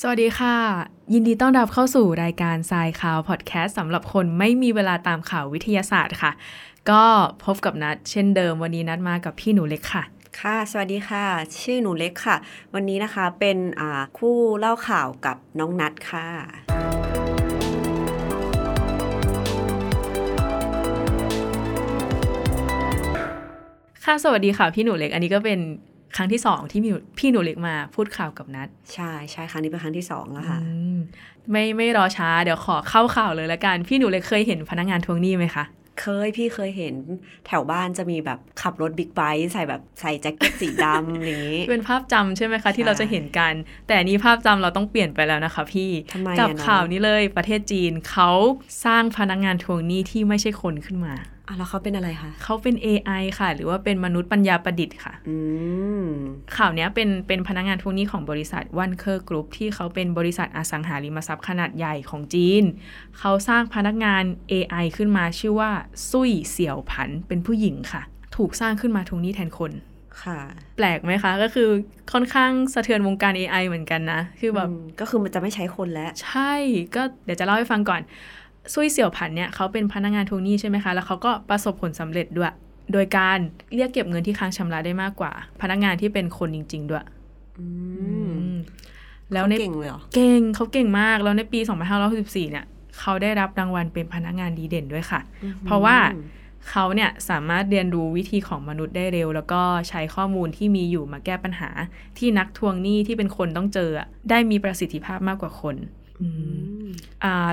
สวัสดีค่ะ ยินดีต้อนรับเข้าสู่รายการทรายข่าวพอดแคสต์สำหรับคนไม่มีเวลาตามข่าววิทยาศาสตร์ค่ะ ก็พบกับนัด เช่นเดิมวันนี้นัดมากับพี่หนูเล็กค่ะ ค่ะ สวัสดีค่ะ ชื่อหนูเล็กค่ะ วันนี้นะคะเป็นอ่าคู่เล่าข่าวกับน้องนัดค่ะค่ะสวัสดีค่ะพี่หนูเล็ก อันนี้ก็เป็น ครั้งที่สองที่พี่หนูพี่หนูเล็กมาพูดข่าวกับนัดใช่ใช่ครั้งนี้เป็นครั้งที่สองแล้วค่ะอืมไม่ไม่รอช้าเดี๋ยวขอเข้าข่าวเลยละกันพี่หนูเล็กเคยเห็นพนักงานทวงหนี้ไหมคะเคยพี่เคยเห็นแถวบ้านจะมีแบบขับรถบิ๊กไบค์ใส่แบบใส่แจ็คเก็ตสีดำอย่างนี้ เป็นภาพจำใช่ไหมคะ ที่ใช่เราจะเห็นกัน แต่อันนี้ภาพจำเราต้องเปลี่ยนไปแล้วนะคะ พี่ทำไมกับอะน้องข่าวนี้เลยประเทศจีนเขาสร้างพนักงานทวงหนี้ที่ไม่ใช่คนขึ้นมา อะแล้วเขาเป็นอะไรคะเขาเป็น AI ค่ะ หรือว่าเป็นมนุษย์ปัญญาประดิษฐ์ค่ะอืมข่าวเนี้ยเป็นเป็นพนักงานทวงหนี้ของบริษัท Vanke Group ที่เขาเป็นบริษัทอสังหาริมทรัพย์ขนาดใหญ่ของจีน เขาสร้างพนักงาน AI ขึ้นมาชื่อว่า ซุยเสี่ยวผันเป็นผู้หญิงค่ะ ถูกสร้างขึ้นมาทวงหนี้แทนคนค่ะ แปลกไหมคะ ก็คือค่อนข้างสะเทือนวงการ AI เหมือนกันนะ คือแบบอืมก็คือมันจะไม่ใช้คนแล้ว ใช่ ก็เดี๋ยวจะเล่าให้ฟังก่อน ซุยเสี่ยวผันเนี่ยเขาเป็นพนักงานทวงหนี้ใช่ไหมคะ แล้วเขาก็ประสบผลสำเร็จด้วย โดยการเรียกเก็บเงินที่ค้างชำระได้มากกว่า พนักงานที่เป็นคนจริง ๆ ด้วยอืมอืมแล้วในเขาเก่งเลยเหรอเก่งเขาเก่งมากแล้วในปี 2564เนี่ยเขาได้รับรางวัลเป็นพนักงานดีเด่นด้วยค่ะ เพราะว่าเขาเนี่ยสามารถเรียนรู้วิธีของมนุษย์ได้เร็ว แล้วก็ใช้ข้อมูลที่มีอยู่มาแก้ปัญหา ที่นักทวงหนี้ที่เป็นคนต้องเจออะได้มีประสิทธิภาพมากกว่าคนอืมอ่า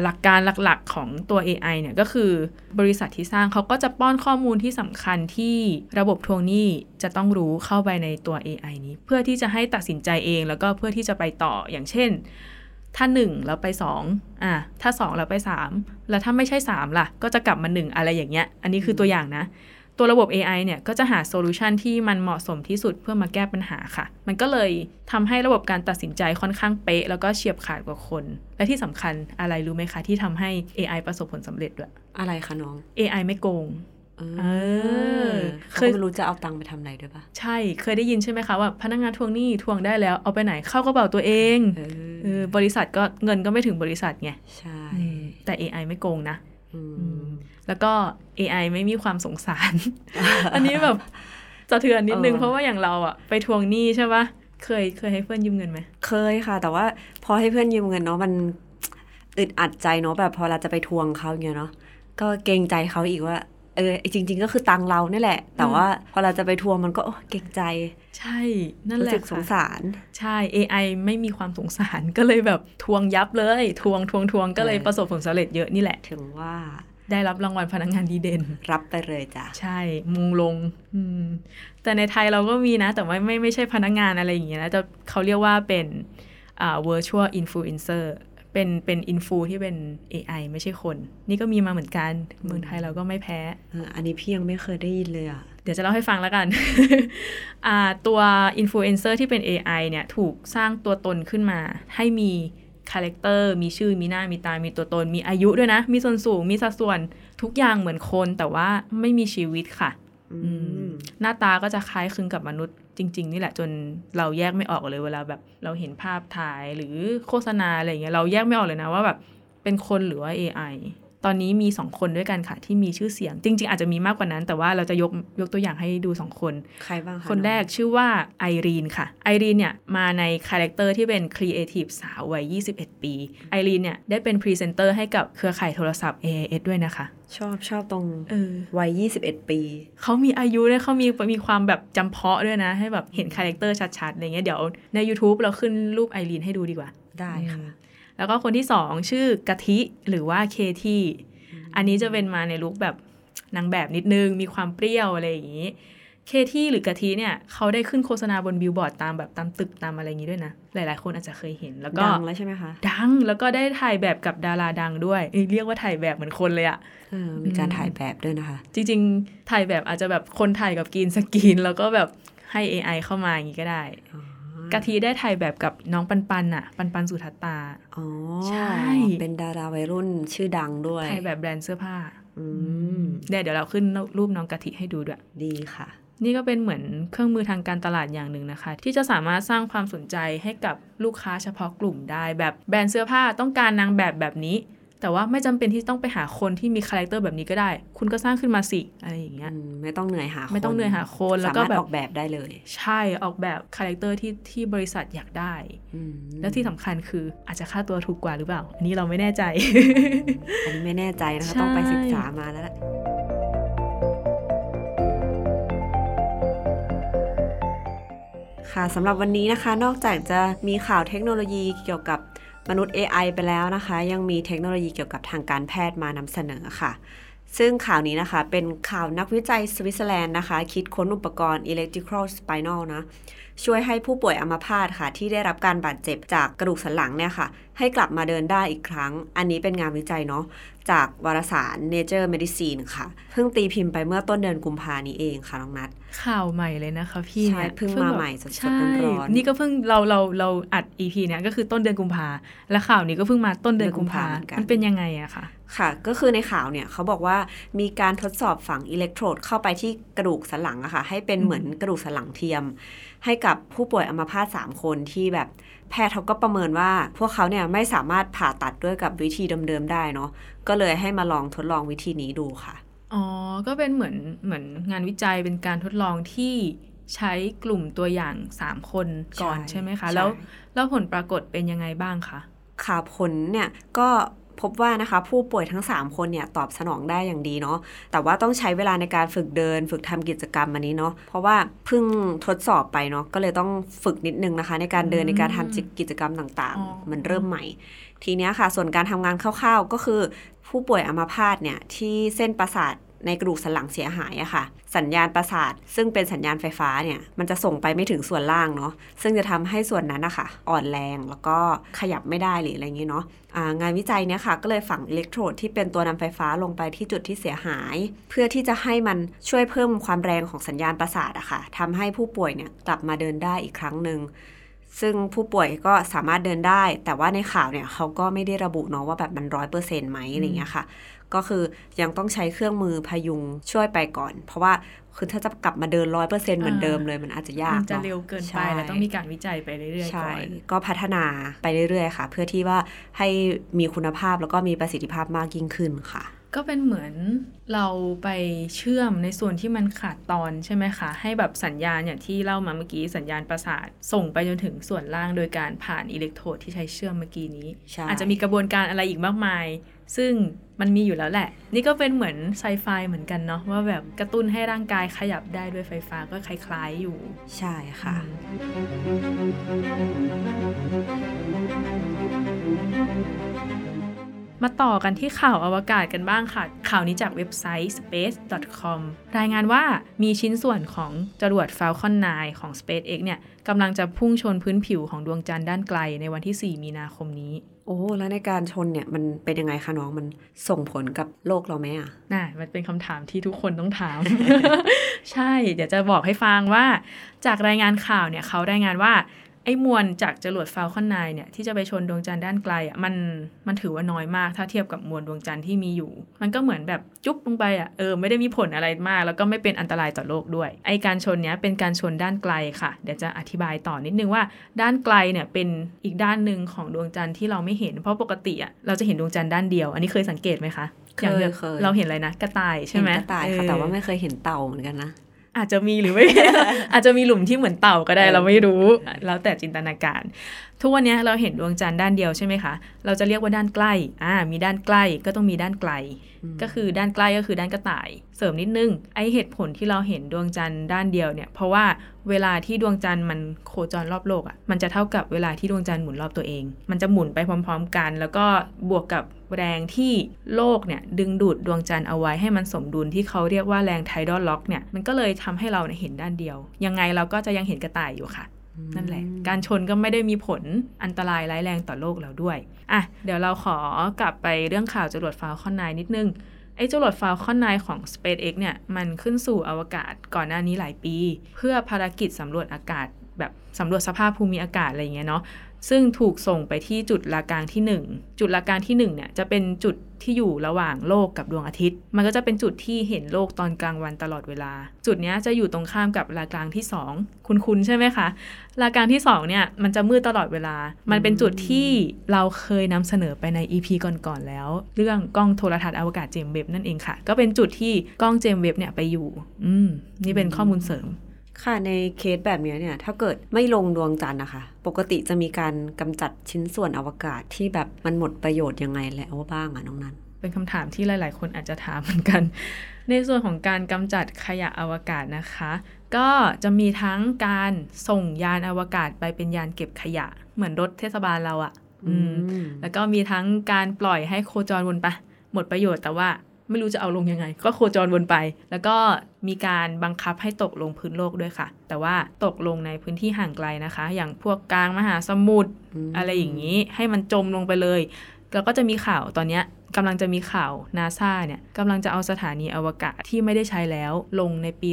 หลักการหลักๆของตัว AI เนี่ยก็คือบริษัทที่สร้างเขาก็จะป้อนข้อมูลที่สำคัญที่ระบบทวงหนี้จะต้องรู้เข้าไปในตัว AI นี้ เพื่อที่จะให้ตัดสินใจเอง แล้วก็เพื่อที่จะไปต่ออย่างเช่น ถ้าหนึ่งแล้วไปสองอะถ้าสองแล้วไปสามแล้วถ้าไม่ใช่สามล่ะ ก็จะกลับมาหนึ่งอะไรอย่างเงี้ย อันนี้คือตัวอย่างนะ ตัวระบบ AI เนี่ยก็จะหาโซลูชันที่มันเหมาะสมที่สุดเพื่อมาแก้ปัญหาค่ะ มันก็เลยทำให้ระบบการตัดสินใจค่อนข้างเป๊ะ แล้วก็เฉียบขาดกว่าคน และที่สำคัญอะไรรู้ไหมคะ ที่ทำให้ AI ประสบผลสำเร็จด้วย อะไรคะน้อง AI ไม่โกงเอเออเขาเคยก็ไม่รู้จะเอาตังค์ไปทำอะไรด้วยปะใช่เคยได้ยินใช่ไหมคะว่าพนักงานทวงหนี้ทวงได้แล้วเอาไปไหนเข้ากระเป๋าตัวเองเอเอออบริษัทก็เงินก็ไม่ถึงบริษัทไงใช่แต่ AI ไม่โกงนะอืม แล้วก็ AI ไม่มีความสงสาร อันนี้แบบสะเทือนนิดนึงเออเพราะว่าอย่างเราอะไปทวงหนี้ใช่ปะเคยเคยให้เพื่อนยืมเงินไหมเคยค่ะ แต่ว่าพอให้เพื่อนยืมเงินเนาะมันอึดอัดใจเนาะแบบพอเราจะไปทวงเขาอย่างเงี้ยเนาะก็เกรงใจเขาอีกว่าเออจริง ๆ ก็คือตังเรานี่แหละ แต่ว่าพอเราจะไปทวงมันก็โอ้เกรงใจ ใช่ นั่นแหรู้ละสึกสงค่ะสาร ใช่ AI ไม่มีความสงสารก็เลยแบบทวงยับเลย ทวงทวงทวงก็เลยเออประสบผลสำเร็จเยอะนี่แหละ ถึงว่า ได้รับรางวัลพนักงานดีเด่น รับไปเลยจ้ะ ใช่มงลงอืมแต่ในไทยเราก็มีนะ แต่ว่าไม่ไม่ใช่พนักงานอะไรอย่างเงี้ยนะแต่เขาเรียกว่าเป็นอ่า virtual influencer เป็นเป็นอินฟลูที่เป็น AI ไม่ใช่คน นี่ก็มีมาเหมือนกันเมืองไทยเราก็ไม่แพ้เอออันนี้พี่ยังไม่เคยได้ยินเลยอะเดี๋ยวจะเล่าให้ฟังแล้วกันอ่าตัวอินฟลูเอนเซอร์ที่เป็น AI เนี่ย ถูกสร้างตัวตนขึ้นมา ให้มี คาแรคเตอร์มีชื่อมีหน้ามีตา มีตัวตน มีอายุด้วยนะ มีส่วนสูง มีสัดส่วนทุกอย่างเหมือนคน แต่ว่าไม่มีชีวิตค่ะอือืมมหน้าตาก็จะคล้ายคลึงกับมนุษย์จริง ๆ นี่แหละจนเราแยกไม่ออกเลยเวลาแบบ เราเห็นภาพถ่ายหรือโฆษณาอะไรอย่างเงี้ยเราแยกไม่ออกเลยนะว่าแบบเป็นคนหรือว่า AI ตอนนี้มีสองคนด้วยกันค่ะ ที่มีชื่อเสียง จริง ๆ อาจจะมีมากกว่านั้น แต่ว่าเราจะยกยกตัวอย่างให้ดูสองคน ใครบ้างคะคนแรกชื่อว่าไอรีนค่ะไอรีนเนี่ยมาในคาแรคเตอร์ที่เป็นครีเอทีฟสาววัย 21 ปีไอรีนเนี่ยได้เป็นพรีเซนเตอร์ให้กับเครือข่ายโทรศัพท์ AIS ด้วยนะคะ ชอบชอบตรงเออวัย 21 ปี เขามีอายุด้วยเขามีมีความแบบจำเพาะด้วยนะ ให้แบบเห็นคาแรคเตอร์ชัดๆอะไรเงี้ยเดี๋ยวใน YouTube เราขึ้นรูปไอรีนให้ดูดีกว่าได้ค่ะ แล้วก็คนที่สองชื่อกะทิหรือว่าเคที่ อันนี้จะเป็นมาในลุคแบบนางแบบนิดนึง มีความเปรี้ยวอะไรอย่างนี้ เคที่หรือกะทิเนี่ยเขาได้ขึ้นโฆษณาบนบิลบอร์ดตามแบบตามตึกตามอะไรอย่างนี้ด้วยนะ หลาย ๆ คนอาจจะเคยเห็นแล้วก็ดังแล้วใช่ไหมคะดังแล้วก็ได้ถ่ายแบบกับดาราดังด้วยเอ้ยเรียกว่าถ่ายแบบเหมือนคนเลยอะเออมีการถ่ายแบบด้วยนะคะ จริง ๆ ถ่ายแบบอาจจะแบบคนถ่ายกับ green screen แล้วก็แบบให้ AI เข้ามาอย่างนี้ก็ได้ กะทิได้ถ่ายแบบกับน้องปันปันอะปันปันสุทัตตาอ๋อใช่ เป็นดาราวัยรุ่นชื่อดังด้วยถ่ายแบบแบรนด์เสื้อผ้าอืมเดี๋ยวเดี๋ยวเราขึ้นรูปน้องกะทิให้ดูด้วย ดีค่ะ นี่ก็เป็นเหมือนเครื่องมือทางการตลาดอย่างหนึ่งนะคะ ที่จะสามารถสร้างความสนใจให้กับลูกค้าเฉพาะกลุ่มได้แบบแบรนด์เสื้อผ้าต้องการนางแบบแบบนี้ แต่ว่าไม่จำเป็นที่ต้องไปหาคนที่มีคาแรคเตอร์แบบนี้ก็ได้ คุณก็สร้างขึ้นมาสิอะไรอย่างเงี้ยอืมไม่ต้องเหนื่อยหาคนไม่ต้องเหนื่อยหาคนแล้วก็สามารถแบบออกแบบได้เลย ใช่ออกแบบคาแรคเตอร์ที่ที่บริษัทอยากได้อืมแล้วที่สำคัญคืออาจจะค่าตัวถูกกว่าหรือเปล่า อันนี้เราไม่แน่ใจ อันนี้ไม่แน่ใจนะคะใช่ต้องไปศึกษามาแล้วแหละค่ะสำหรับวันนี้นะคะ นอกจากจะมีข่าวเทคโนโลยีเกี่ยวกับ มนุษย์ AI ไปแล้วนะคะ ยังมีเทคโนโลยีเกี่ยวกับทางการแพทย์มานำเสนอค่ะซึ่งข่าวนี้นะคะ เป็นข่าวนักวิจัยสวิตเซอร์แลนด์นะคะ คิดค้นอุปกรณ์ electrical spinal นะ ช่วยให้ผู้ป่วยอัมพาตค่ะ ที่ได้รับการบาดเจ็บจากกระดูกสันหลังเนี่ยค่ะ ให้กลับมาเดินได้อีกครั้ง อันนี้เป็นงานวิจัยเนาะจากวารสาร Nature Medicine ค่ะ เพิ่งตีพิมพ์ไปเมื่อต้นเดือนกุมภานี้เองค่ะน้องนัท ข่าวใหม่เลยนะคะพี่ใช่นี่ยเพิ่งมาใหม่สดๆใช่ร้อนๆนี่ก็เพิ่งเราเราเราอัด EP เนี้ยก็คือต้นเดือนกุมภาและข่าวนี้ก็เพิ่งมาต้นเดือนกุมภาเดือนกุมภาเหมือนกันมันเป็นยังไงอะคะค่ะ ก็คือในข่าวเนี่ยเขาบอกว่ามีการทดสอบฝังอิเล็กโทรดเข้าไปที่กระดูกสันหลังอะค่ะ ให้เป็นเหมือนกระดูกสันหลังเทียม ให้กับผู้ป่วยอัมพาตสามคนที่แบบแพทย์เขาก็ประเมินว่า พวกเขาเนี่ยไม่สามารถผ่าตัดด้วยกับวิธีเดิมๆได้เนาะก็เลยให้มาลองทดลองวิธีนี้ดูค่ะ อ๋อ ก็เป็นเหมือนเหมือนงานวิจัยเป็นการทดลองที่ใช้กลุ่มตัวอย่าง3คนก่อนใช่ใช่ไหมคะใช่แล้วแล้วผลปรากฏเป็นยังไงบ้างคะ ค่ะผลเนี่ยก็ พบว่านะคะผู้ป่วยทั้ง 3 คนเนี่ยตอบสนองได้อย่างดีเนาะแต่ว่าต้องใช้เวลาในการฝึกเดิน ฝึกทำกิจกรรมอันนี้เนาะเพราะว่าเพิ่งทดสอบไปเนาะก็เลยต้องฝึกนิดนึงนะคะ ในการเดินอืมในการทำกิจกรรมต่างอ๋อๆมันเริ่มใหม่ ทีเนี้ยค่ะ ส่วนการทำงานคร่าว ๆ ก็คือผู้ป่วยอัมพาตเนี่ยที่เส้นประสาท ในกระดูกสันหลังเสียหายอะค่ะ สัญญาณประสาท ซึ่งเป็นสัญญาณไฟฟ้าเนี่ยมันจะส่งไปไม่ถึงส่วนล่างเนาะซึ่งจะทำให้ส่วนนั้นนะคะอ่อนแรงแล้วก็ขยับไม่ได้หรืออะไรอย่างนี้เนาะางานวิจัยเนี่ยค่ะก็เลยฝังอิเล็กโทรดที่เป็นตัวนำไฟฟ้าลงไปที่จุดที่เสียหาย เพื่อที่จะให้มันช่วยเพิ่มความแรงของสัญญาณประสาทอะค่ะทำให้ผู้ป่วยเนี่ยกลับมาเดินได้อีกครั้งหนึ่ง ซึ่งผู้ป่วยก็สามารถเดินได้ แต่ว่าในข่าวเนี่ยเขาก็ไม่ได้ระบุเนาะว่าแบบมันร้อยเปอร์เซ็นต์ไหมอะไรเงี้ยค่ะ ก็คือยังต้องใช้เครื่องมือพยุงช่วยไปก่อน เพราะว่าคือถ้าจะกลับมาเดินร้อยเปอร์เซ็นต์เหมือนเดิมเลยมันอาจจะยากมันจะเนาะเร็วเกินไปใช่แล้วต้องมีการวิจัยไปเรื่อยๆใช่ก่อนก็พัฒนาไปเรื่อยๆค่ะ เพื่อที่ว่าให้มีคุณภาพแล้วก็มีประสิทธิภาพมากยิ่งขึ้นค่ะ ก็เป็นเหมือนเราไปเชื่อมในส่วนที่มันขาดตอนใช่ไหมคะ ให้แบบสัญญาณอย่างที่เล่ามาเมื่อกี้สัญญาณประสาท ส่งไปจนถึงส่วนล่างโดยการผ่านอิเล็กโทรดที่ใช้เชื่อมเมื่อกี้นี้ใช่อาจจะมีกระบวนการอะไรอีกมากมาย ซึ่งมันมีอยู่แล้วแหละ นี่ก็เป็นเหมือนไซไฟเหมือนกันเนาะว่าแบบกระตุ้นให้ร่างกายขยับได้ด้วยไฟฟ้าก็คล้าย ๆอยู่ ใช่ค่ะ มาต่อกันที่ข่าวอวกาศกันบ้างค่ะ ข่าวนี้จากเว็บไซต์ space.com รายงานว่ามีชิ้นส่วนของจรวด Falcon 9 ของ SpaceX เนี่ยกำลังจะพุ่งชนพื้นผิวของดวงจันทร์ด้านไกลในวันที่ 4 มีนาคมนี้โอ้ แล้วในการชนเนี่ย มันเป็นยังไงคะน้องมันส่งผลกับโลกเราไหมอะน่ะมันเป็นคำถามที่ทุกคนต้องถาม ใช่ เดี๋ยวจะบอกให้ฟังว่า จากรายงานข่าวเนี่ย เขารายงานว่า ไอ้มวลจากจรวด Falcon 9เนี่ยที่จะไปชนดวงจันทร์ด้านไกลอะมันมันถือว่าน้อยมาก ถ้าเทียบกับมวลดวงจันทร์ที่มีอยู่ มันก็เหมือนแบบจุ๊บลงไปอะเออไม่ได้มีผลอะไรมาก แล้วก็ไม่เป็นอันตรายต่อโลกด้วย ไอ้การชนเนี้ยเป็นการชนด้านไกลค่ะ เดี๋ยวจะอธิบายต่อนิดนึงว่า ด้านไกลเนี่ยเป็นอีกด้านหนึ่งของดวงจันทร์ที่เราไม่เห็นเพราะปกติอะเราจะเห็นดวงจันทร์ด้านเดียว อันนี้เคยสังเกตไหมคะเคยอย่างแบบเคยเราเห็นอะไรนะกระต่ายใช่ไหมเนกระต่ายค่ะเออแต่ว่าไม่เคยเห็นเต่าเหมือนกันนะ อาจจะมีหรือไม่ อาจจะมีหลุมที่เหมือนเต่าก็ได้เออเราไม่รู้ แล้วแต่จินตนาการ ทุกวันนี้เราเห็นดวงจันทร์ด้านเดียวใช่ไหมคะ เราจะเรียกว่าด้านใกล้อ่ามีด้านใกล้ก็ต้องมีด้านไกล ก็คือด้านใกล้ก็คือด้านกระต่าย เสริมนิดนึงไอเหตุผลที่เราเห็นดวงจันทร์ด้านเดียวเนี่ยเพราะว่าเวลาที่ดวงจันทร์มันโคจรรอบโลกอะ่ะ มันจะเท่ากับเวลาที่ดวงจันทร์หมุนรอบตัวเอง มันจะหมุนไปพร้อม ๆ กัน แล้วก็บวกกับแรงที่โลกเนี่ยดึงดูดดวงจันทร์เอาไว้ให้มันสมดุลที่เขาเรียกว่าแรง tidal lock เนี่ย มันก็เลยทำให้เราเนี่ยเห็นด้านเดียว ยังไงเราก็จะยังเห็นกระต่ายอยู่ค่ะ นั่นแหละ การชนก็ไม่ได้มีผลอันตรายร้ายแรงต่อโลกเราด้วย อะ เดี๋ยวเราขอกลับไปเรื่องข่าวจรวด Falcon 9นิดนึง ไอ้จรวด Falcon 9ของ SpaceX เนี่ย มันขึ้นสู่อวกาศก่อนหน้านี้หลายปี เพื่อภารกิจสำรวจอากาศแบบสำรวจสภาพภูมิอากาศอะไรเงี้ยเนาะ ซึ่งถูกส่งไปที่จุดลากลางที่ 1 จุดลากลางที่1เนี่ยจะเป็นจุดที่อยู่ระหว่างโลกกับดวงอาทิตย์ มันก็จะเป็นจุดที่เห็นโลกตอนกลางวันตลอดเวลา จุดนี้จะอยู่ตรงข้ามกับลากลางที่ 2 คุณคุณใช่ไหมคะ ลากลางที่2เนี่ยมันจะมืดตลอดเวลา มันเป็นจุดที่เราเคยนำเสนอไปใน EP ก่อนๆแล้ว เรื่องกล้องโทรทัศน์อวกาศเจมเว็บนั่นเองค่ะ ก็เป็นจุดที่กล้องเจมเว็บเนี่ยไปอยู่ อืมนี่เป็นข้อมูลเสริม ค่ะในเคสแบบนี้เนี่ยถ้าเกิดไม่ลงดวงจันทร์นะคะ ปกติจะมีการกำจัดชิ้นส่วนอวกาศที่แบบมันหมดประโยชน์ยังไงแล้วบ้างอะน้องนันเป็นคำถามที่หลาย ๆ คนอาจจะถามเหมือนกัน ในส่วนของการกำจัดขยะอวกาศนะคะ ก็จะมีทั้งการส่งยานอวกาศไปเป็นยานเก็บขยะ เหมือนรถเทศบาลเราอะอืมแล้วก็มีทั้งการปล่อยให้โคจรวนไปหมดประโยชน์แต่ว่า ไม่รู้จะเอาลงยังไง ก็โคจรวนไป แล้วก็มีการบังคับให้ตกลงพื้นโลกด้วยค่ะ แต่ว่าตกลงในพื้นที่ห่างไกลนะคะ อย่างพวกกลางมหาสมุทรอืมอะไรอย่างนี้ให้มันจมลงไปเลย แล้วก็จะมีข่าวตอนเนี้ยกำลังจะมีข่าวนาซาเนี่ยกำลังจะเอาสถานีอวกาศที่ไม่ได้ใช้แล้วลงในปี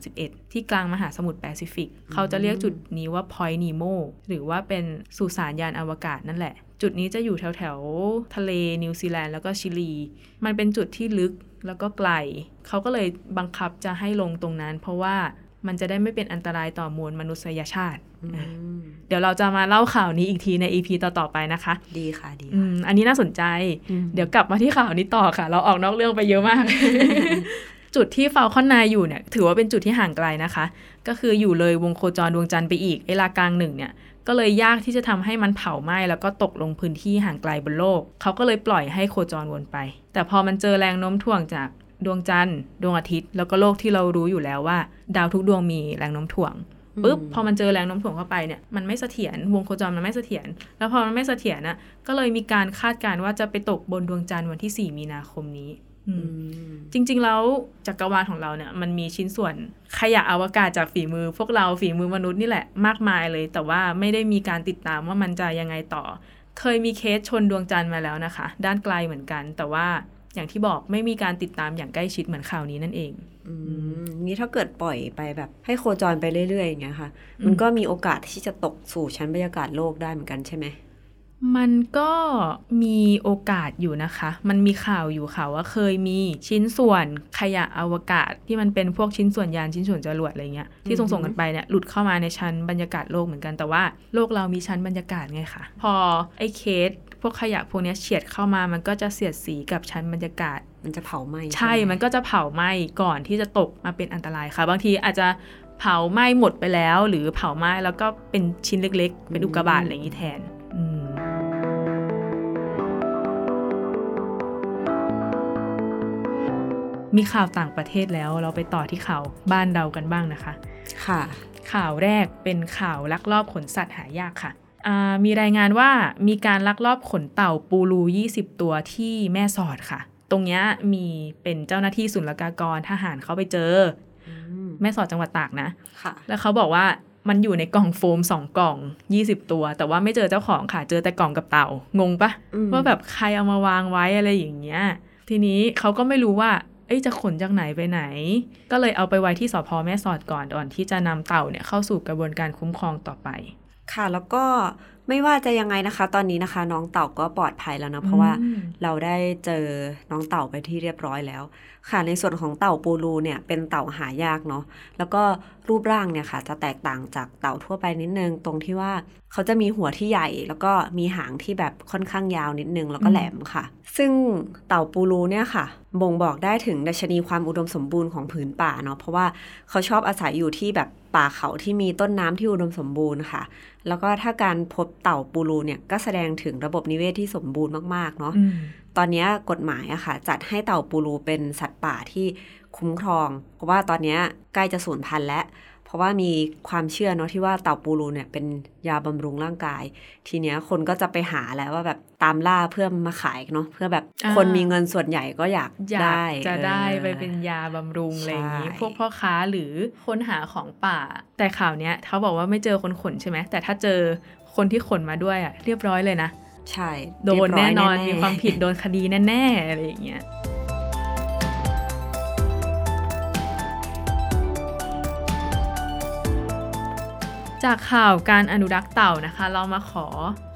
2031 ที่กลางมหาสมุทรแปซิฟิก เขาจะเรียกจุดนี้ว่า Point Nemo หรือว่าเป็นสุสานยานอวกาศนั่นแหละ จุดนี้จะอยู่แถวแถวๆทะเลนิวซีแลนด์แล้วก็ชิลี มันเป็นจุดที่ลึกแล้วก็ไกล เขาก็เลยบังคับจะให้ลงตรงนั้น เพราะว่ามันจะได้ไม่เป็นอันตรายต่อมวลมนุษยชาติอืมเดี๋ยวเราจะมาเล่าข่าวนี้อีกทีใน EP ต่อ ๆ ไปนะคะ ดีค่ะดีอืมอันนี้น่าสนใจอืมเดี๋ยวกลับมาที่ข่าวนี้ต่อค่ะ เราออกนอกเรื่องไปเยอะมาก จุดที่ Falcon 9อยู่เนี่ย ถือว่าเป็นจุดที่ห่างไกลนะคะ ก็คืออยู่เลยวงโคจรดวงจันทร์ไปอีกไอ้ลากลางหนึ่งเนี่ย ก็เลยยากที่จะทำให้มันเผาไหม้แล้วก็ตกลงพื้นที่ห่างไกลบนโลก เขาก็เลยปล่อยให้โคจรวนไป แต่พอมันเจอแรงโน้มถ่วงจากดวงจันทร์ดวงอาทิตย์ แล้วก็โลกที่เรารู้อยู่แล้วว่า ดาวทุกดวงมีแรงโน้มถ่วงปุ๊บพอมันเจอแรงโน้มถ่วงเข้าไปเนี่ยมันไม่เสถียรวงโคจรมันไม่เสถียรแล้วพอมันไม่เสถียรน่ะก็เลยมีการคาดการณ์ว่าจะไปตกบนดวงจันทร์วันที่ 4 มีนาคมนี้ อืมอืม จริง ๆ แล้วจักรวาลของเราเนี่ยมันมีชิ้นส่วนขยะอวกาศจากฝีมือ พวกเราฝีมือมนุษย์นี่แหละมากมายเลย แต่ว่าไม่ได้มีการติดตามว่ามันจะยังไงต่อ เคยมีเคสชนดวงจันทร์มาแล้วนะคะ ด้านไกลเหมือนกัน แต่ว่าอย่างที่บอกไม่มีการติดตามอย่างใกล้ชิดเหมือนข่าวนี้นั่นเองอืมนี่ถ้าเกิดปล่อยไปแบบ ให้โคจรไปเรื่อยๆอย่างเงี้ยค่ะ มันก็มีโอกาสที่จะตกสู่ชั้นบรรยากาศโลกได้เหมือนกันใช่ไหม มันก็มีโอกาสอยู่นะคะ มันมีข่าวอยู่ค่ะว่าเคยมีชิ้นส่วนขยะอวกาศที่มันเป็นพวกชิ้นส่วนยานชิ้นส่วนจรวดอะไรเงี้ยที่ส่งส่งๆกันไปเนี่ยหลุดเข้ามาในชั้นบรรยากาศโลกเหมือนกันแต่ว่าโลกเรามีชั้นบรรยากาศไงคะพอไอ้เคสพวกขยะพวกเนี้ยเฉียดเข้ามามันก็จะเสียดสีกับชั้นบรรยากาศ มันจะเผาไหม้ใช่ไหมันก็จะเผาไหม้ก่อนที่จะตกมาเป็นอันตรายค่ะ บางทีอาจจะเผาไหม้หมดไปแล้ว หรือเผาไหม้แล้วก็เป็นชิ้นเล็กๆ เป็นอุกกาบาตอะไรอย่างนี้แทน มมีข่าวต่างประเทศแล้วเราไปต่อที่ข่าวบ้านเรากันบ้างนะคะ ค่ะ ข่าวแรกเป็นข่าวลักลอบขนสัตว์หายากค่ะอ่ามีรายงานว่ามีการลักลอบขนเต่าปูรู 20 ตัวที่แม่สอดค่ะ ตรงเนี้ยมีเป็นเจ้าหน้าที่ศุลกากรทหารเขาไปเจออืมแม่สอดจังหวัดตากนะค่ะแล้วเขาบอกว่ามันอยู่ในกล่องโฟม2กล่อง 20 ตัว แต่ว่าไม่เจอเจ้าของค่ะ เจอแต่กล่องกับเต่างงปะอืมว่าแบบใครเอามาวางไว้อะไรอย่างเงี้ยทีนี้เขาก็ไม่รู้ว่า เอ้ยจะขนจากไหนไปไหน ก็เลยเอาไปไว้ที่สพแม่สอดก่อนก่อนที่จะนำเต่าเนี่ยเข้าสู่กระบวนการคุ้มครองต่อไป ค่ะแล้วก็ไม่ว่าจะยังไงนะคะ ตอนนี้นะคะ น้องเต่าก็ปลอดภัยแล้วนะเพราะว่าอืมเราได้เจอน้องเต่าไปที่เรียบร้อยแล้ว ค่ะในส่วนของเต่าปูรูเนี่ยเป็นเต่าหายากเนาะแล้วก็ รูปร่างเนี่ยค่ะ จะแตกต่างจากเต่าทั่วไปนิดนึง ตรงที่ว่าเขาจะมีหัวที่ใหญ่ แล้วก็มีหางที่แบบค่อนข้างยาวนิดนึง แล้วก็แหลมค่ะ ซึ่งเต่าปูรูเนี่ยค่ะ บ่งบอกได้ถึงดัชนีความอุดมสมบูรณ์ของผืนป่าเนาะเพราะว่าเขาชอบอาศัยอยู่ที่แบบป่าเขาที่มีต้นน้ำที่อุดมสมบูรณ์ค่ะ แล้วก็ถ้าการพบเต่าปูรูเนี่ยก็แสดงถึงระบบนิเวศที่สมบูรณ์มากๆเนาะอืมตอนนี้กฎหมายอะค่ะ จัดให้เต่าปูรูเป็นสัตว์ป่าที่ คุ้มครอง เพราะว่าตอนนี้ใกล้จะสูญพันธุ์แล้ว เพราะว่ามีความเชื่อเนาะที่ว่าเต่าปูรูเนี่ยเป็นยาบำรุงร่างกาย ทีเนี้ยคนก็จะไปหาแล้วว่าแบบตามล่าเพื่อมาขายเนาะเพื่อแบบอ่าคนมีเงินส่วนใหญ่ก็อยากอยากได้จะได้ออไปเป็นยาบำรุงอะไรอย่างนี้ใช่พวกพ่อค้าหรือคนหาของป่า แต่ข่าวเนี้ยเขาบอกว่าไม่เจอคนขนใช่ไหมแต่ถ้าเจอคนที่ขนมาด้วยอะเรียบร้อยเลยนะใช่โดนแน่นอนเรียบร้ยมีความผิดโดนคดีแน่ๆอะไรอย่างเงี้ย จากข่าวการอนุรักษ์เต่านะคะ เรามาขอ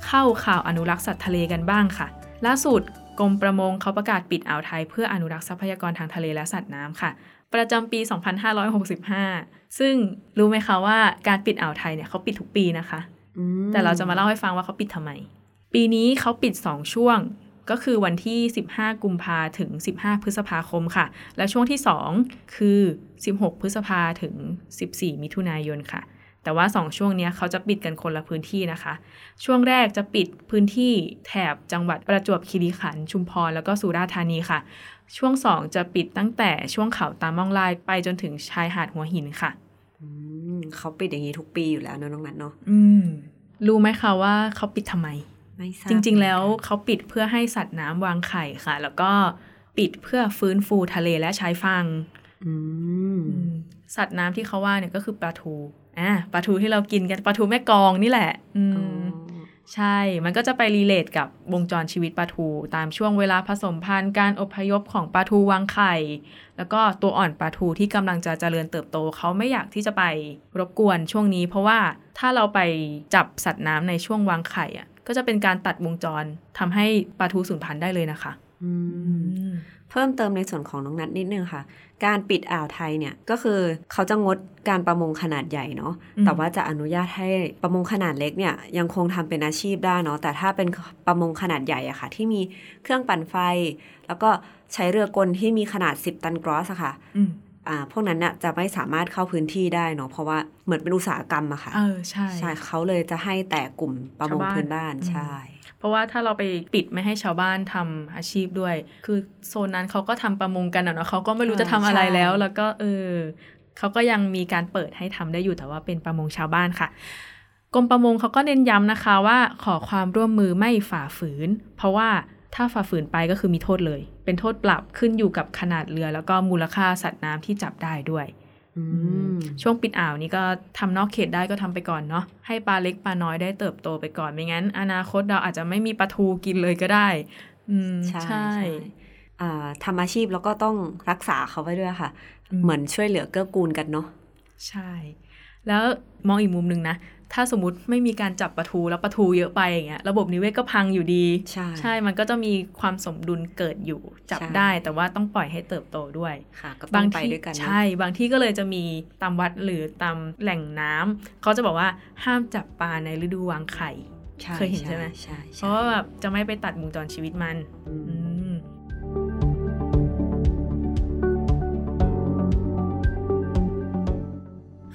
เข้าข่าวอนุรักษ์สัตว์ทะเลกันบ้างค่ะ ล่าสุดกรมประมงเขาประกาศปิดอ่าวไทย เพื่ออนุรักษ์ทรัพยากรทางทะเลและสัตว์น้ำค่ะ ประจำปี 2565 ซึ่งรู้ไหมคะว่าการปิดอ่าวไทยเนี่ยเขาปิดทุกปีนะคะอืมแต่เราจะมาเล่าให้ฟังว่าเขาปิดทำไม ปีนี้เขาปิด 2 ช่วงก็คือวันที่ 15 กุมภาถึง 15 พฤษภาคมค่ะ และช่วงที่ 2 คือ 16 พฤษภาถึง 14 มิถุนายนค่ะ แต่ว่า 2 ช่วงเนี้ยเขาจะปิดกันคนละพื้นที่นะคะ ช่วงแรกจะปิดพื้นที่แถบจังหวัดประจวบคีรีขันธ์ชุมพรแล้วก็สุราษฎร์ธานีค่ะ ช่วง 2 จะปิดตั้งแต่ช่วงเขาตามม่องลายไปจนถึงชายหาดหัวหินค่ะอืมเขาปิดอย่างนี้ทุกปีอยู่แล้วเนอะน้องนัทเนาะอืมรู้ไหมคะว่าเขาปิดทำไมไม่ทราบจริง ๆ แล้วเขาปิดเพื่อให้สัตว์น้ำวางไข่ค่ะ แล้วก็ปิดเพื่อฟื้นฟูทะเลและชายฝั่งอืมสัตว์น้ำที่เขาว่าเนี่ยก็คือปลาทู อะปลาทูที่เรากินกันปลาทูแม่กลองนี่แหละ อืมอ๋อใช่ มันก็จะไปรีเลทกับวงจรชีวิตปลาทู ตามช่วงเวลาผสมพันธุ์การอพยพของปลาทูวางไข่ แล้วก็ตัวอ่อนปลาทูที่กำลังจะเจริญเติบโต เขาไม่อยากที่จะไปรบกวนช่วงนี้ เพราะว่าถ้าเราไปจับสัตว์น้ำในช่วงวางไข่อะ ก็จะเป็นการตัดวงจรทำให้ปลาทูสูญพันธุ์ได้เลยนะคะ อืม เพิ่มเติมในส่วนของน้องนัทนิดนึงค่ะ การปิดอ่าวไทยเนี่ยก็คือเขาจะงดการประมงขนาดใหญ่เนาะอืมแต่ว่าจะอนุญาตให้ประมงขนาดเล็กเนี่ยยังคงทำเป็นอาชีพได้เนาะแต่ถ้าเป็นประมงขนาดใหญ่อะค่ะ ที่มีเครื่องปั่นไฟ แล้วก็ใช้เรือกลที่มีขนาด 10 ตันกรอสอะค่ะอืมอ่า พวกนั้นน่ะจะไม่สามารถเข้าพื้นที่ได้เนาะเพราะว่าเหมือนเป็นอุตสาหกรรมอะค่ะเออใช่ใช่เขาเลยจะให้แต่กลุ่มประมงชาวบ้านพื้นบ้านอืมใช่ เพราะว่าถ้าเราไปปิดไม่ให้ชาวบ้านทำอาชีพด้วย คือโซนนั้นเขาก็ทำประมงกันอะเนาะเขาก็ไม่รู้เออจะทำอะไรแล้วใช่แล้วก็เออเขาก็ยังมีการเปิดให้ทำได้อยู่แต่ว่าเป็นประมงชาวบ้านค่ะกรมประมงเขาก็เน้นย้ำนะคะว่าขอความร่วมมือไม่ฝ่าฝืน เพราะว่าถ้าฝ่าฝืนไปก็คือมีโทษเลย เป็นโทษปรับขึ้นอยู่กับขนาดเรือ แล้วก็มูลค่าสัตว์น้ำที่จับได้ด้วยอืมช่วงปิดอ่าวนี้ก็ทำนอกเขตได้ก็ทำไปก่อนเนาะให้ปลาเล็กปลาน้อยได้เติบโตไปก่อนไม่งั้น อนาคตเราอาจจะไม่มีปลาทูกินเลยก็ได้อืมใช่ใช่อ่าทำอาชีพแล้วก็ต้องรักษาเขาไว้ด้วยค่ะอืมเหมือนช่วยเหลือเกื้อกูลกันเนาะใช่ แล้วมองอีกมุมหนึ่งนะ ถ้าสมมติไม่มีการจับปลาทูแล้วปลาทูเยอะไปอย่างเงี้ยระบบนิเวศก็พังอยู่ดี ใช่ใช่มันก็จะมีความสมดุลเกิดอยู่จับใช่ได้ แต่ว่าต้องปล่อยให้เติบโตด้วยค่ะก็ต้องไปที่ด้วยกันเนอะใช่ บางที่ก็เลยจะมีตามวัดหรือตามแหล่งน้ำเขาจะบอกว่าห้ามจับปลาในฤดูวางไข่ใช่เคยเห็นใช่ไหมใช่เพใช่ราะว่าแบบจะไม่ไปตัดวงจรชีวิตมัน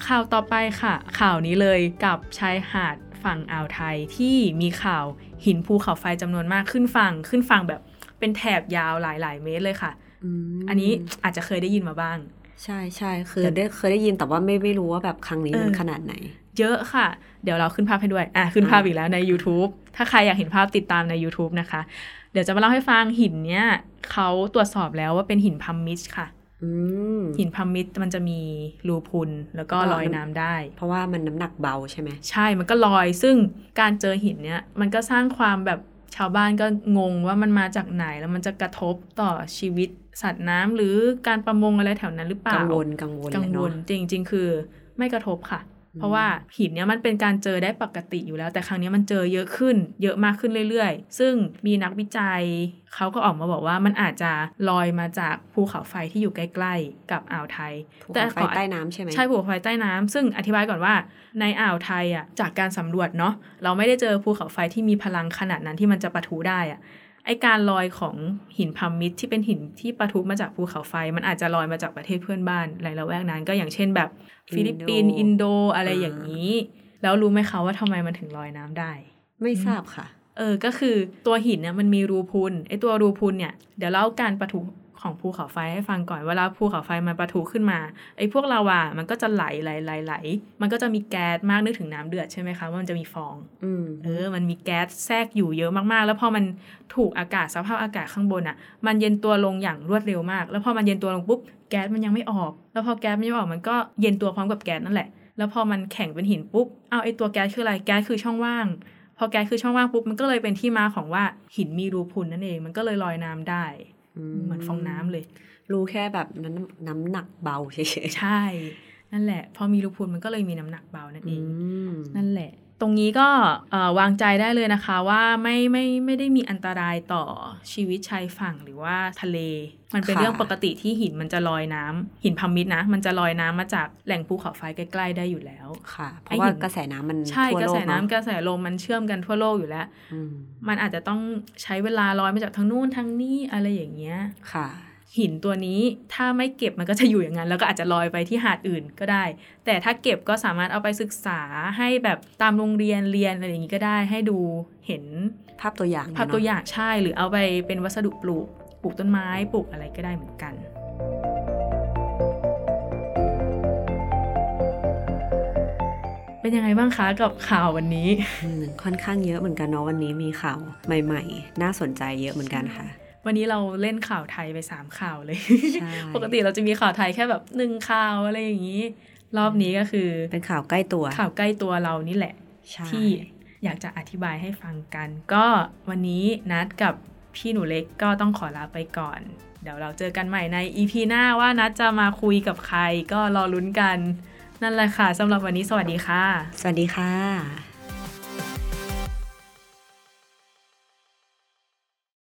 ข่าวต่อไปค่ะ ข่าวนี้เลยกับชายหาดฝั่งอ่าวไทยที่มีข่าวหินภูเขาไฟจำนวนมากขึ้นฝั่งขึ้นฝั่งแบบเป็นแถบยาวหลายๆ เมตรเลยค่ะมอันนี้อาจจะเคยได้ยินมาบ้าง ใช่ใช่คือแต่ได้เคยได้ยินแต่ว่าไม่ไม่รู้ว่าแบบครั้งนี้มันเออขนาดไหน เยอะค่ะ เดี๋ยวเราขึ้นภาพให้ด้วย อะขึ้นภาพอะอีกแล้วใน YouTube ถ้าใครอยากเห็นภาพติดตามใน YouTube นะคะ เดี๋ยวจะมาเล่าให้ฟังหินเนี้ยเขาตรวจสอบแล้วว่าเป็นหินพัมมิชค่ะอืม หินพัมมิชมันจะมีรูพุนแล้วก็อ่าลอยน้ำได้ เพราะว่ามันน้ำหนักเบาใช่ไหมใช่มันก็ลอย ซึ่งการเจอหินเนี้ยมันก็สร้างความแบบชาวบ้านก็งงว่ามันมาจากไหนแล้วมันจะกระทบต่อชีวิตสัตว์น้ำหรือการประมงอะไรแถวนั้นหรือเปล่ากังวลกังวลกังแหละวลเนาะจริง ๆ คือไม่กระทบค่ะ เพราะว่าหินเนี้ยมันเป็นการเจอได้ปกติอยู่แล้ว แต่ครั้งนี้มันเจอเยอะขึ้น เยอะมากขึ้นเรื่อยๆ ซึ่งมีนักวิจัยเขาก็ออกมาบอกว่ามันอาจจะลอยมาจากภูเขาไฟที่อยู่ใกล้ๆ กับอ่าวไทยภูเขาไฟขอใต้น้ำใช่ไหมใช่ภูเขาไฟใต้น้ำซึ่งอธิบายก่อนว่าในอ่าวไทยอะจากการสำรวจเนาะเราไม่ได้เจอภูเขาไฟที่มีพลังขนาดนั้นที่มันจะปะทุได้อะ ไอการลอยของหิน pumice ที่เป็นหินที่ปะทุมาจากภูเขาไฟ มันอาจจะลอยมาจากประเทศเพื่อนบ้านในละแวกนั้น ก็อย่างเช่นแบบฟิลิปปินส์อินโดอะไรอย่างนี้ แล้วรู้ไหมคะว่าทำไมมันถึงลอยน้ำได้ ไม่ทราบค่ะ เออก็คือตัวหินเนี่ยมันมีรูพุนไอตัวรูพุนเนี่ยเดี๋ยวเล่าการปะทุ ของภูเขาไฟให้ฟังก่อนเวลาภูเขาไฟมันปะทุขึ้นมาไอพวกลาวามันก็จะไหลไหลไหลไหลมันก็จะมีแก๊สมากนึกถึงน้ำเดือดใช่ไหมคะว่ามันจะมีฟองอืมเออ มันมีแก๊สแทรกอยู่เยอะมากๆ แล้วพอมันถูกอากาศสภาพอากาศข้างบนอะ มันเย็นตัวลงอย่างรวดเร็วมาก แล้วพอมันเย็นตัวลงปุ๊บแก๊สมันยังไม่ออก แล้วพอแก๊สไม่ออกมันก็เย็นตัวพร้อมกับแก๊สนั่นแหละ แล้วพอมันแข็งเป็นหินปุ๊บเอาไอตัวแก๊สคืออะไรแก๊สคือช่องว่างพอแก๊สคือช่องว่างปุ๊บมันก็เลยเป็นที่มาของว่าหินมีรูพุนนั่นเองมันก็เลยลอยน้ำได้ เหมือนฟองน้ำเลย รู้แค่แบบนั้นน้ำหนักเบาเฉยใช่ นั่นแหละ พอมีรูพุนมันก็เลยมีน้ำหนักเบานั่นเออืงมนั่นแหละ ตรงนี้ก็เอ่อวางใจได้เลยนะคะว่าไม่ไม่ไม่ได้มีอันตรายต่อชีวิตชายฝั่งหรือว่าทะเล มันเป็นค่ะเรื่องปกติที่หินมันจะลอยน้ำหินพัมมิดนะ มันจะลอยน้ำมาจากแหล่งภูเขาไฟใกล้ๆได้อยู่แล้วค่ะเพไอ้ราะว่าหินกระแสน้ำมันใช่ทั่วกระโลแสกน้ำเนาะกระแสลมมันเชื่อมกันทั่วโลกอยู่แล้วอืมมันอาจจะต้องใช้เวลาลอยมาจากทางนู้นทางนี้อะไรอย่างเงี้ยค่ะ หินตัวนี้ถ้าไม่เก็บมันก็จะอยู่อย่างนั้น แล้วก็อาจจะลอยไปที่หาดอื่นก็ได้ แต่ถ้าเก็บก็สามารถเอาไปศึกษาให้แบบตามโรงเรียนเรียนอะไรอย่างนี้ก็ได้ ให้ดูเห็นภาพตัวอย่างภาพตัวอเนะย่างใช่หรือเอาไปเป็นวัสดุปลูกปลูกต้นไม้ปลูกอะไรก็ได้เหมือนกันเป็นยังไงบ้างคะกับข่าววันนี้อืมค่อนข้างเยอะเหมือนกันเนาะวันนี้มีข่าวใหม่ ๆ น่าสนใจเยอะเหมือนกันค่ะ วันนี้เราเล่นข่าวไทยไปสามข่าวเลยใช่ปกติเราจะมีข่าวไทยแค่แบบหนึ่งข่าวอะไรอย่างนี้ รอบนี้ก็คือเป็นข่าวใกล้ตัว ข่าวใกล้ตัวเรานี่แหละใช่ที่อยากจะอธิบายให้ฟังกัน ก็วันนี้นัดกับพี่หนูเล็กก็ต้องขอลาไปก่อน เดี๋ยวเราเจอกันใหม่ใน EP หน้าว่านัดจะมาคุยกับใครก็รอลุ้นกัน นั่นแหละค่ะสำหรับวันนี้สวัสดีค่ะ สวัสดีค่ะ